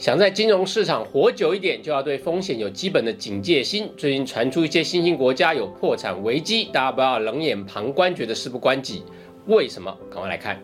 想在金融市场活久一点，就要对风险有基本的警戒心。最近传出一些新兴国家有破产危机，大家不要冷眼旁观，觉得事不关己。为什么？赶快来看。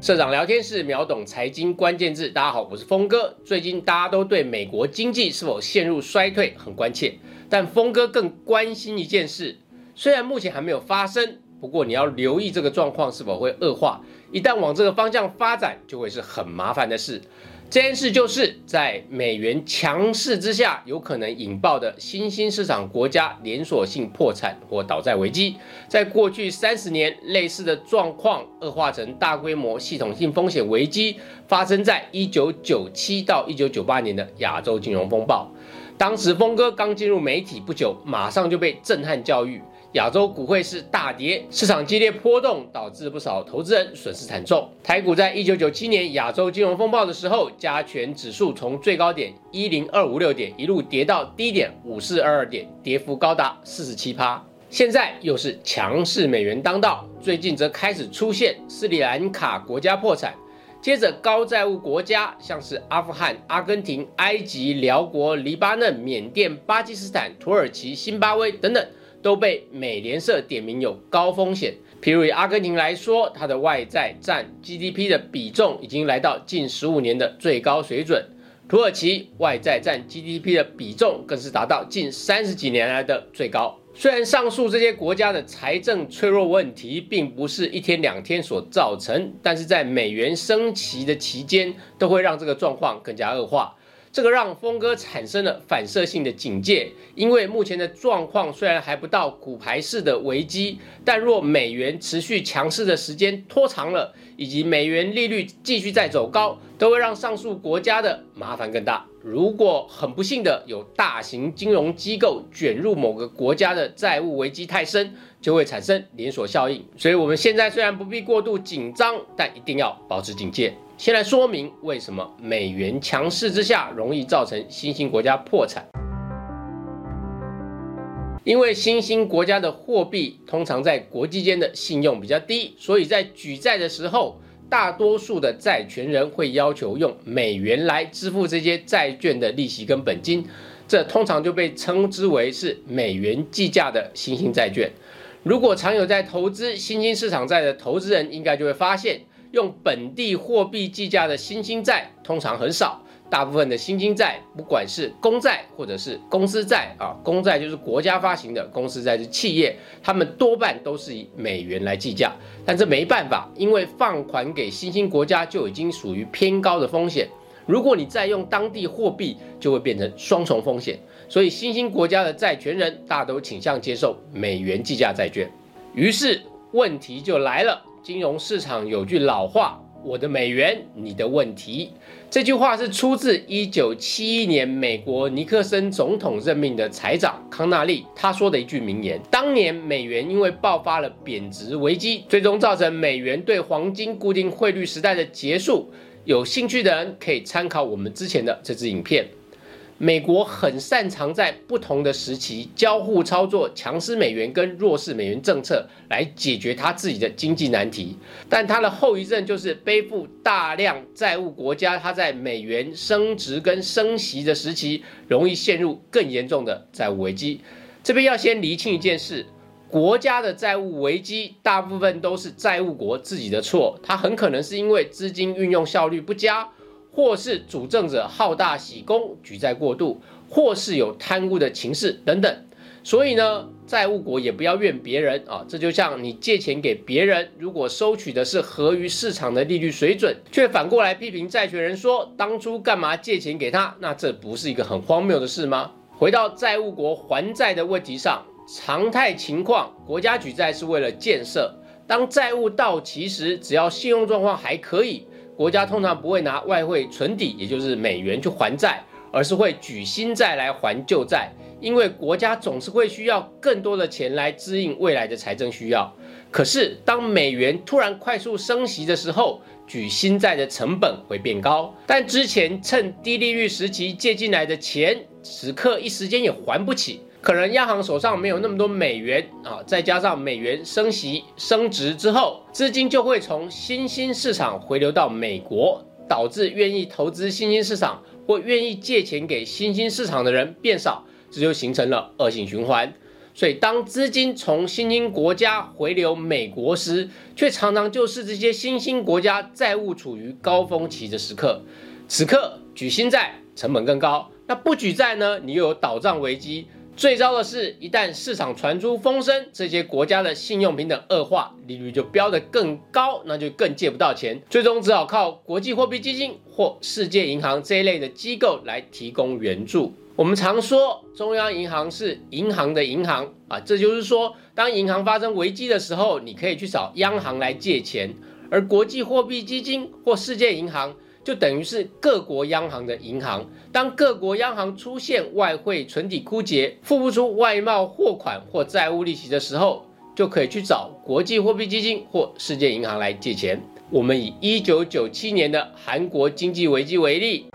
社长聊天室秒懂财经关键字，大家好，我是峰哥。最近大家都对美国经济是否陷入衰退很关切，但峰哥更关心一件事，虽然目前还没有发生，不过你要留意这个状况是否会恶化。一旦往这个方向发展，就会是很麻烦的事。这件事就是在美元强势之下，有可能引爆的新兴市场国家连锁性破产或倒债危机。在过去三十年，类似的状况恶化成大规模系统性风险危机，发生在一九九七到一九九八年的亚洲金融风暴。当时峰哥刚进入媒体不久，马上就被震撼教育。亚洲股汇市大跌，市场激烈波动，导致不少投资人损失惨重。台股在一九九七年亚洲金融风暴的时候，加权指数从最高点一零二五六点一路跌到低点五四二二点，跌幅高达四十七趴。现在又是强势美元当道，最近则开始出现斯里兰卡国家破产，接着高债务国家像是阿富汗、阿根廷、埃及、辽国、黎巴嫩、缅甸、巴基斯坦、土耳其、新巴威等等。都被美联社点名有高风险。譬如以阿根廷来说，它的外债占 GDP 的比重已经来到近十五年的最高水准；土耳其外债占 GDP 的比重更是达到近三十几年来的最高。虽然上述这些国家的财政脆弱问题并不是一天两天所造成，但是在美元升旗的期间，都会让这个状况更加恶化。这个让峰哥产生了反射性的警戒，因为目前的状况虽然还不到股牌式的危机，但若美元持续强势的时间拖长了，以及美元利率继续在走高，都会让上述国家的麻烦更大。如果很不幸的有大型金融机构卷入某个国家的债务危机太深，就会产生连锁效应。所以，我们现在虽然不必过度紧张，但一定要保持警戒。先来说明为什么美元强势之下容易造成新兴国家破产。因为新兴国家的货币通常在国际间的信用比较低，所以在举债的时候，大多数的债权人会要求用美元来支付这些债券的利息跟本金，这通常就被称之为是美元计价的新兴债券。如果常有在投资新兴市场债的投资人，应该就会发现。用本地货币计价的新兴债通常很少，大部分的新兴债，不管是公债或者是公司债啊，公债就是国家发行的，公司债是企业，他们多半都是以美元来计价。但这没办法，因为放款给新兴国家就已经属于偏高的风险，如果你再用当地货币，就会变成双重风险。所以新兴国家的债权人大都倾向接受美元计价债券。于是问题就来了。金融市场有句老话：“我的美元，你的问题。”这句话是出自一九七一年美国尼克森总统任命的财长康纳利他说的一句名言。当年美元因为爆发了贬值危机，最终造成美元对黄金固定汇率时代的结束。有兴趣的人可以参考我们之前的这支影片。美国很擅长在不同的时期交互操作强势美元跟弱势美元政策来解决他自己的经济难题，但它的后遗症就是背负大量债务国家，它在美元升值跟升息的时期容易陷入更严重的债务危机。这边要先厘清一件事：国家的债务危机大部分都是债务国自己的错，它很可能是因为资金运用效率不佳。或是主政者好大喜功、举债过度，或是有贪污的情势等等，所以呢，债务国也不要怨别人啊。这就像你借钱给别人，如果收取的是合于市场的利率水准，却反过来批评债权人说当初干嘛借钱给他，那这不是一个很荒谬的事吗？回到债务国还债的问题上，常态情况，国家举债是为了建设，当债务到期时，只要信用状况还可以。国家通常不会拿外汇存底，也就是美元去还债，而是会举新债来还旧债，因为国家总是会需要更多的钱来支应未来的财政需要。可是当美元突然快速升息的时候，举新债的成本会变高，但之前趁低利率时期借进来的钱，此刻一时间也还不起。可能央行手上没有那么多美元啊，再加上美元升息升值之后，资金就会从新兴市场回流到美国，导致愿意投资新兴市场或愿意借钱给新兴市场的人变少，这就形成了恶性循环。所以，当资金从新兴国家回流美国时，却常常就是这些新兴国家债务处于高峰期的时刻。此刻举新债成本更高，那不举债呢？你又有倒账危机。最糟的是，一旦市场传出风声，这些国家的信用平等恶化，利率就飙得更高，那就更借不到钱，最终只好靠国际货币基金或世界银行这一类的机构来提供援助。我们常说中央银行是银行的银行啊，这就是说，当银行发生危机的时候，你可以去找央行来借钱，而国际货币基金或世界银行就等于是各国央行的银行。当各国央行出现外汇存底枯竭、付不出外贸货款或债务利息的时候，就可以去找国际货币基金或世界银行来借钱。我们以一九九七年的韩国经济危机为例。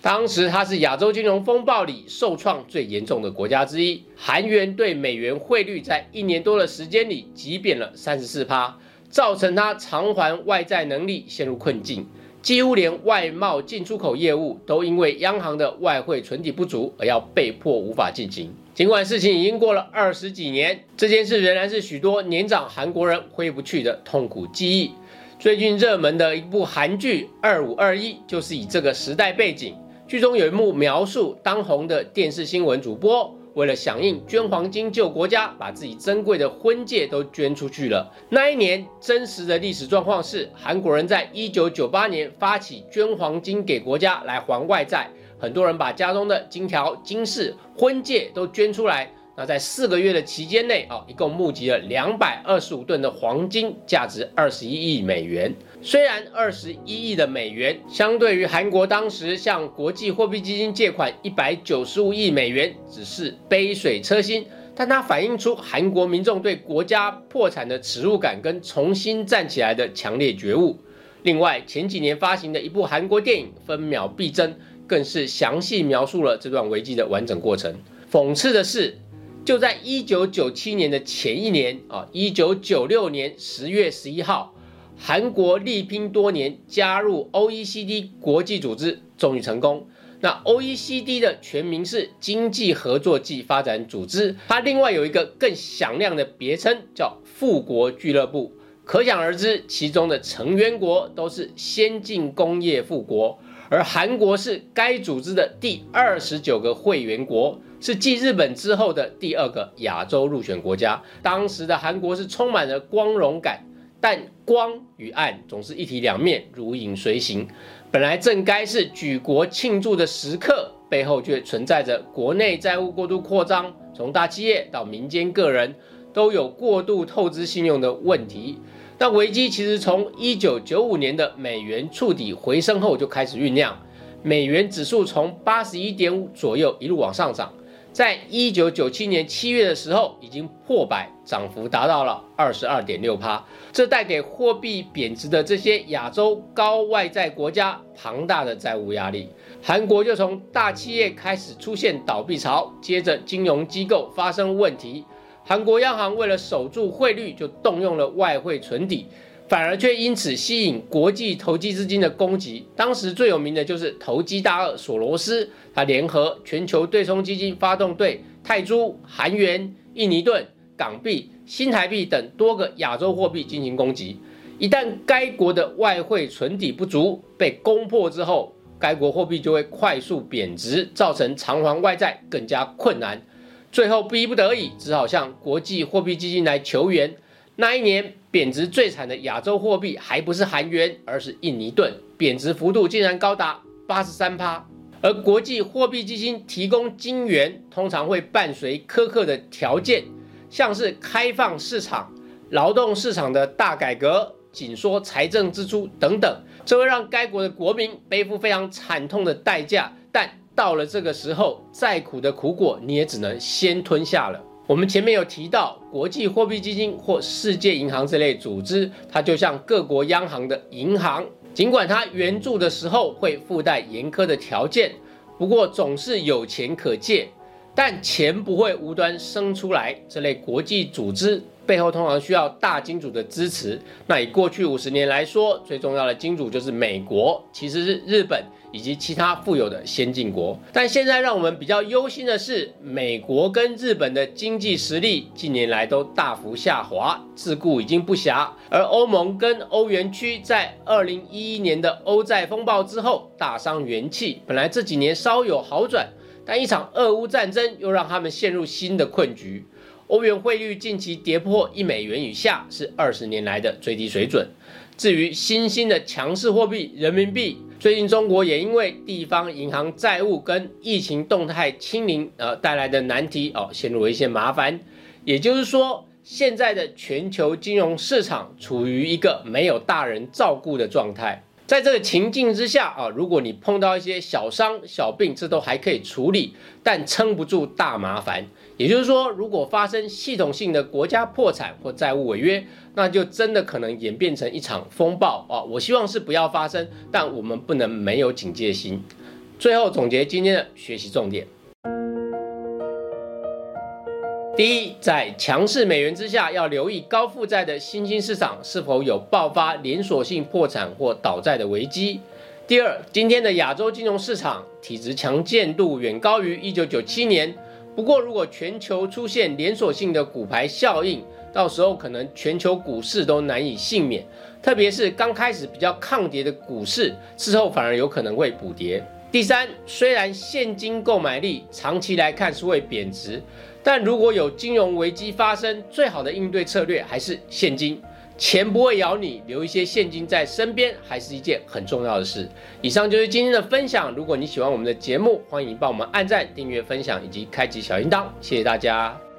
当时它是亚洲金融风暴里受创最严重的国家之一，韩元对美元汇率在一年多的时间里急贬了三十四趴，造成它偿还外债能力陷入困境，几乎连外贸进出口业务都因为央行的外汇存底不足而要被迫无法进行。尽管事情已经过了二十几年，这件事仍然是许多年长韩国人挥不去的痛苦记忆。最近热门的一部韩剧《二五二一》就是以这个时代背景。剧中有一幕描述当红的电视新闻主播为了响应捐黄金救国家，把自己珍贵的婚戒都捐出去了。那一年真实的历史状况是，韩国人在一九九八年发起捐黄金给国家来还外债，很多人把家中的金条、金饰、婚戒都捐出来。那在四个月的期间内，啊，一共募集了两百二十五吨的黄金，价值二十一亿美元。虽然二十一亿的美元，相对于韩国当时向国际货币基金借款一百九十五亿美元，只是杯水车薪，但它反映出韩国民众对国家破产的耻辱感跟重新站起来的强烈觉悟。另外，前几年发行的一部韩国电影《分秒必争》，更是详细描述了这段危机的完整过程。讽刺的是。就在一九九七年的前一年啊，一九九六年十月十一号，韩国力拼多年加入 OECD 国际组织，终于成功。那 OECD 的全名是经济合作暨发展组织，它另外有一个更响亮的别称叫富国俱乐部。可想而知，其中的成员国都是先进工业富国，而韩国是该组织的第二十九个会员国。是继日本之后的第二个亚洲入选国家。当时的韩国是充满了光荣感，但光与暗总是一体两面，如影随形。本来正该是举国庆祝的时刻，背后却存在着国内债务过度扩张，从大企业到民间个人都有过度透支信用的问题。那危机其实从一九九五年的美元触底回升后就开始酝酿，美元指数从八十一点五左右一路往上涨。在一九九七年七月的时候，已经破百，涨幅达到了二十二点六趴，这带给货币贬值的这些亚洲高外债国家庞大的债务压力。韩国就从大企业开始出现倒闭潮，接着金融机构发生问题，韩国央行为了守住汇率，就动用了外汇存底。反而却因此吸引国际投机资金的攻击。当时最有名的就是投机大鳄索罗斯，他联合全球对冲基金发动对泰铢、韩元、印尼盾、港币、新台币等多个亚洲货币进行攻击。一旦该国的外汇存底不足被攻破之后，该国货币就会快速贬值，造成偿还外债更加困难。最后逼不得已，只好向国际货币基金来求援。那一年。贬值最惨的亚洲货币还不是韩元，而是印尼盾，贬值幅度竟然高达八十三趴。而国际货币基金提供金元，通常会伴随苛刻的条件，像是开放市场、劳动市场的大改革、紧缩财政支出等等，这会让该国的国民背负非常惨痛的代价。但到了这个时候，再苦的苦果你也只能先吞下了。我们前面有提到，国际货币基金或世界银行这类组织，它就像各国央行的银行，尽管它援助的时候会附带严苛的条件，不过总是有钱可借，但钱不会无端生出来。这类国际组织背后通常需要大金主的支持。那以过去五十年来说，最重要的金主就是美国，其实是日本。以及其他富有的先进国，但现在让我们比较忧心的是，美国跟日本的经济实力近年来都大幅下滑，自顾已经不暇。而欧盟跟欧元区在二零一一年的欧债风暴之后大伤元气，本来这几年稍有好转，但一场俄乌战争又让他们陷入新的困局。欧元汇率近期跌破一美元以下，是二十年来的最低水准。至于新兴的强势货币人民币，最近中国也因为地方银行债务跟疫情动态清零而带来的难题哦，陷入了一些麻烦。也就是说，现在的全球金融市场处于一个没有大人照顾的状态。在这个情境之下啊，如果你碰到一些小伤小病，这都还可以处理，但撑不住大麻烦。也就是说，如果发生系统性的国家破产或债务违约，那就真的可能演变成一场风暴啊！我希望是不要发生，但我们不能没有警戒心。最后总结今天的学习重点。第一，在强势美元之下，要留意高负债的新兴市场是否有爆发连锁性破产或倒债的危机。第二，今天的亚洲金融市场体质强健度远高于一九九七年。不过，如果全球出现连锁性的股牌效应，到时候可能全球股市都难以幸免。特别是刚开始比较抗跌的股市，之后反而有可能会补跌。第三，虽然现金购买力长期来看是会贬值。但如果有金融危机发生，最好的应对策略还是现金，钱不会咬你，留一些现金在身边还是一件很重要的事。以上就是今天的分享，如果你喜欢我们的节目，欢迎帮我们按赞、订阅、分享以及开启小铃铛，谢谢大家。